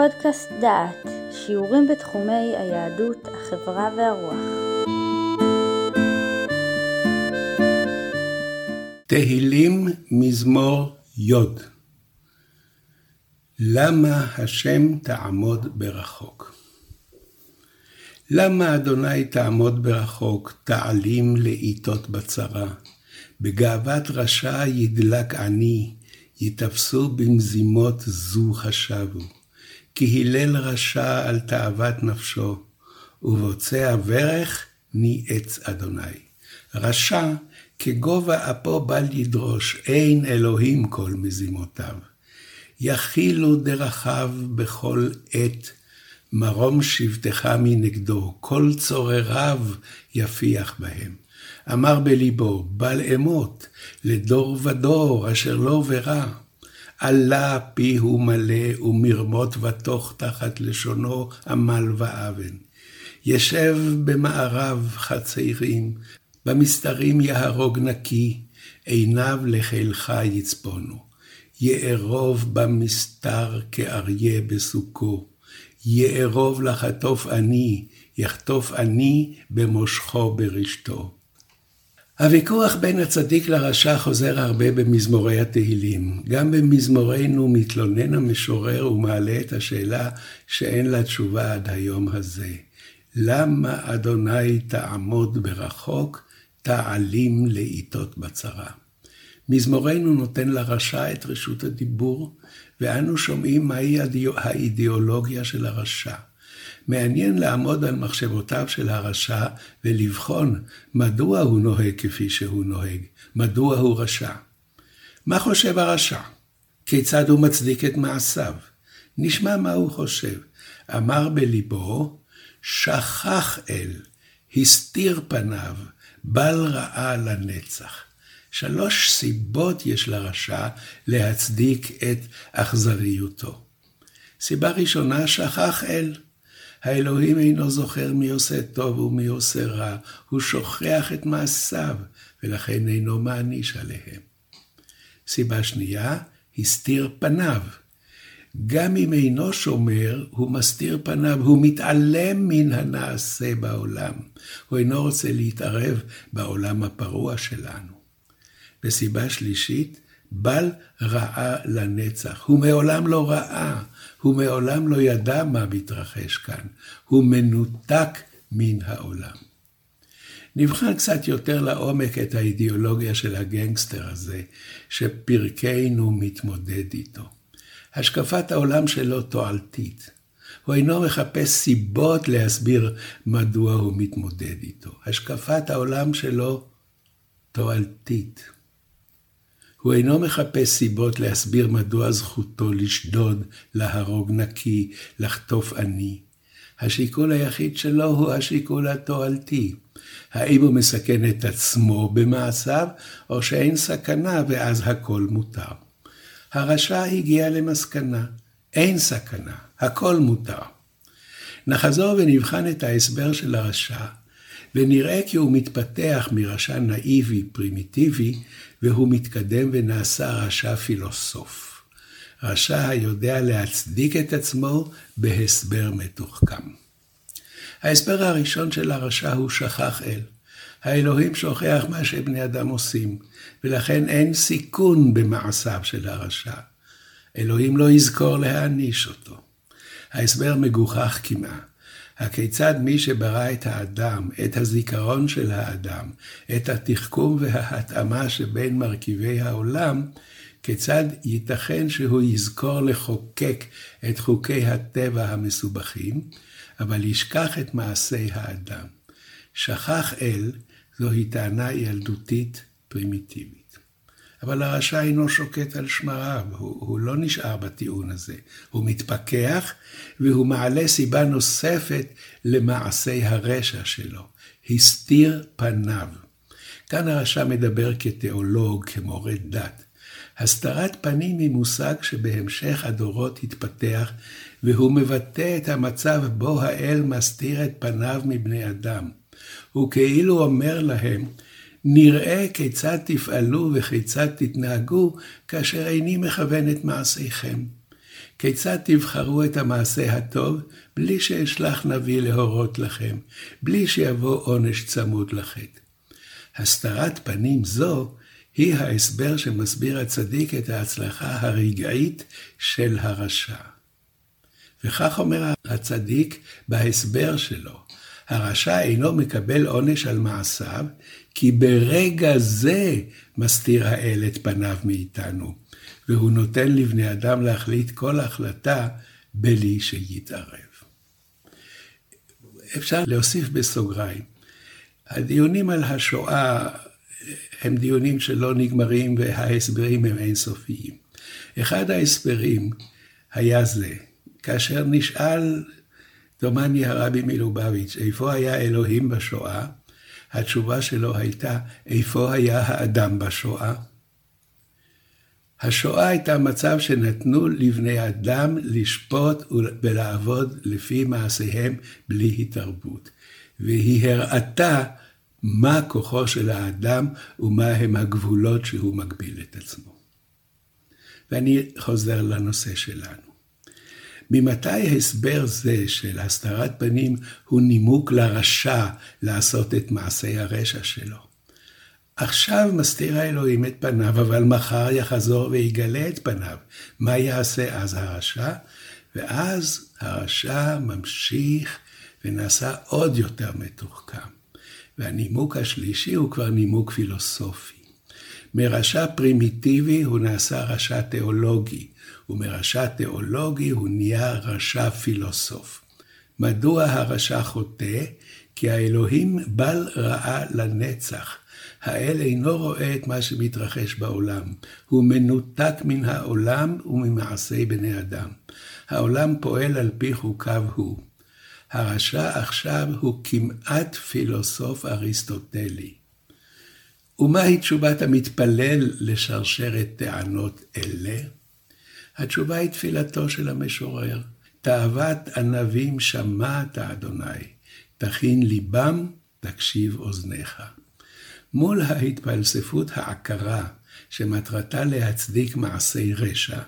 פודקאסט דעת, שיעורים בתחומי היהדות, החברה והרוח. תהילים מזמור י. למה השם תעמוד ברחוק? למה אדוני תעמוד ברחוק, תעלים לעיתות בצרה? בגאוות רשע ידלק עני, יתפסו במזימות זו חשבו. כי הלל רשע על תאוות נפשו, ובוצע ברך ניאץ אדוני. רשע כגובה אפו בל ידרוש, אין אלוהים כל מזימותיו. יכילו דרכיו בכל עת, מרום שבטך מנגדו, כל צורריו יפיח בהם. אמר בליבו, בל אמות, לדור ודור, אשר לא ורע. עלה פיהו מלא, ומרמות ותוך תחת לשונו עמל ואוון. ישב במערב חצרים, במסתרים יהרוג נקי, עיניו לחילך יצפונו. יארוב במסתר כאריה בסוכו. יארוב לחטוף אני, יחטוף אני במושכו ברשתו. הוויכוח בין הצדיק לרשע חוזר הרבה במזמורי התהילים. גם במזמורנו מתלונן המשורר ומעלה את השאלה שאין לה תשובה עד היום הזה. למה אדוני תעמוד ברחוק, תעלים לעיתות בצרה? מזמורנו נותן לרשע את רשות הדיבור, ואנו שומעים מהי האידיאולוגיה של הרשע. מעניין לעמוד על מחשבותיו של הרשע ולבחון מדוע הוא נוהג כפי שהוא נוהג, מדוע הוא רשע. מה חושב הרשע? כיצד הוא מצדיק את מעשיו? נשמע מה הוא חושב. אמר בליבו, שכח אל, הסתיר פניו, בל רעה לנצח. שלוש סיבות יש לרשע להצדיק את אכזריותו. סיבה ראשונה, שכח אל. האלוהים אינו זוכר מי עושה טוב ומי עושה רע, הוא שוכח את מעשיו, ולכן אינו מעניש עליהם. סיבה שנייה, הסתיר פניו. גם אם אינו שומר, הוא מסתיר פניו, הוא מתעלם מן הנעשה בעולם. הוא אינו רוצה להתערב בעולם הפרוע שלנו. וסיבה שלישית, בל רעה לנצח. הוא מעולם לא ראה, הוא מעולם לא ידע מה מתרחש כאן. הוא מנותק מן העולם. נבחן קצת יותר לעומק את האידיאולוגיה של הגנגסטר הזה, שפרקנו מתמודד איתו. השקפת העולם שלו תועלתית. הוא אינו מחפש סיבות להסביר מדוע הוא מתמודד איתו. השקפת העולם שלו תועלתית. הוא אינו מחפש סיבות להסביר מדוע זכותו לשדוד, להרוג נקי, לחטוף עני. השיקול היחיד שלו הוא השיקול התועלתי. האם הוא מסכן את עצמו במעשיו, או שאין סכנה ואז הכל מותר. הרשע הגיע למסקנה, אין סכנה, הכל מותר. נחזור ונבחן את ההסבר של הרשע, ונראה כי הוא מתפתח מרשע נאיבי, פרימיטיבי, והוא מתקדם ונעשה רשע פילוסוף. רשע היודע להצדיק את עצמו בהסבר מתוחכם. ההסבר הראשון של הרשע הוא שכח אל. האלוהים שוכח מה שבני אדם עושים, ולכן אין סיכון במעשיו של הרשע. אלוהים לא יזכור להעניש אותו. ההסבר מגוחך כמעה. הכיצד מי שברא את האדם, את הזיכרון של האדם, את התחכום וההתאמה שבין מרכיבי העולם, כיצד ייתכן שהוא יזכור לחוקק את חוקי הטבע המסובכים, אבל ישכח את מעשי האדם. שכח אל, זוהי טענה ילדותית פרימיטיבית. אבל הרשע אינו שוקט על שמריו, הוא, הוא לא נשאר בטיעון הזה. הוא מתפכח והוא מעלה סיבה נוספת למעשי הרשע שלו, הסתיר פניו. כאן הרשע מדבר כתיאולוג, כמורה דת. הסתרת פנים היא מושג שבהמשך הדורות התפתח, והוא מבטא את המצב בו האל מסתיר את פניו מבני אדם. הוא כאילו אומר להם, נראה כיצד תפעלו וכיצד תתנהגו כאשר איני מכוון את מעשיכם. כיצד תבחרו את המעשה הטוב בלי שאשלח נביא להורות לכם, בלי שיבוא עונש צמוד לחטא? הסתרת פנים זו היא ההסבר שמסביר הצדיק את ההצלחה הרגעית של הרשע. וכך אומר הצדיק בהסבר שלו, הרשע אינו מקבל עונש על מעשיו, כי ברגע זה מסתיר האל את פניו מאיתנו, והוא נותן לבני אדם להחליט כל החלטה בלי שיתערב. אפשר להוסיף בסוגריים, הדיונים על השואה הם דיונים שלא נגמרים וההסברים הם אינסופיים. אחד ההסברים היה זה, כאשר נשאל, דומני הרבי מלובביץ', איפה היה אלוהים בשואה? התשובה שלו הייתה, איפה היה האדם בשואה? השואה הייתה מצב שנתנו לבני אדם לשפוט ולעבוד לפי מעשיהם בלי התערבות. והיא הראתה מה כוחו של האדם ומה הם הגבולות שהוא מגביל את עצמו. ואני חוזר לנושא שלנו. ממתי הסבר זה של הסתרת פנים הוא נימוק לרשע לעשות את מעשי הרשע שלו? עכשיו מסתיר האלוהים את פניו, אבל מחר יחזור ויגלה את פניו. מה יעשה אז הרשע? ואז הרשע ממשיך ונעשה עוד יותר מתוחכם. והנימוק השלישי הוא כבר נימוק פילוסופי. מרשע פרימיטיבי הוא נעשה רשע תיאולוגי, ומרשע תיאולוגי הוא נהיה רשע פילוסוף. מדוע הרשע חוטא? כי האלוהים בל רעה לנצח. האל אינו רואה את מה שמתרחש בעולם. הוא מנותק מן העולם וממעשי בני אדם. העולם פועל על פי חוקיו הוא. הרשע עכשיו הוא כמעט פילוסוף אריסטוטלי. ומהי תשובת המתפלל לשרשרת טענות אלה? התשובה היא תפילתו של המשורר. תאוות ענבים שמעת, אדוני, תכין ליבם, תקשיב אוזניך. מול ההתפלספות העקרה, שמטרתה להצדיק מעשי רשע,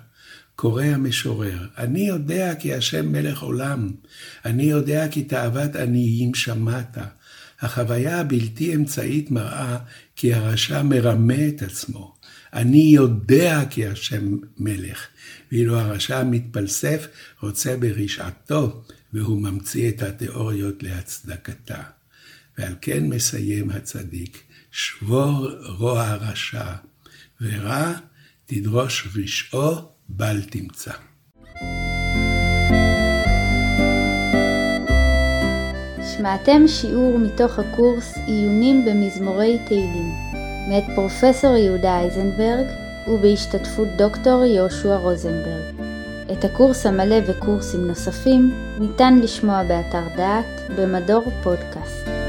קורא המשורר, אני יודע כי השם מלך עולם, אני יודע כי תאוות עניים שמעת. החוויה הבלתי אמצעית מראה כי הרשע מרמה את עצמו. אני יודע כי השם מלך, ואילו הרשע מתפלסף, רוצה ברשעתו, והוא ממציא את התיאוריות להצדקתה. ועל כן מסיים הצדיק, שבור רוע הרשע, ורע תדרוש רשעו בל תמצא. שמעתם שיעור מתוך הקורס עיונים במזמורי תהילים, מאת פרופסור יהודה אייזנברג ובהשתתפות דוקטור יהושע רוזנברג. את הקורס המלא וקורסים נוספים ניתן לשמוע באתר דעת במדור פודקאסט.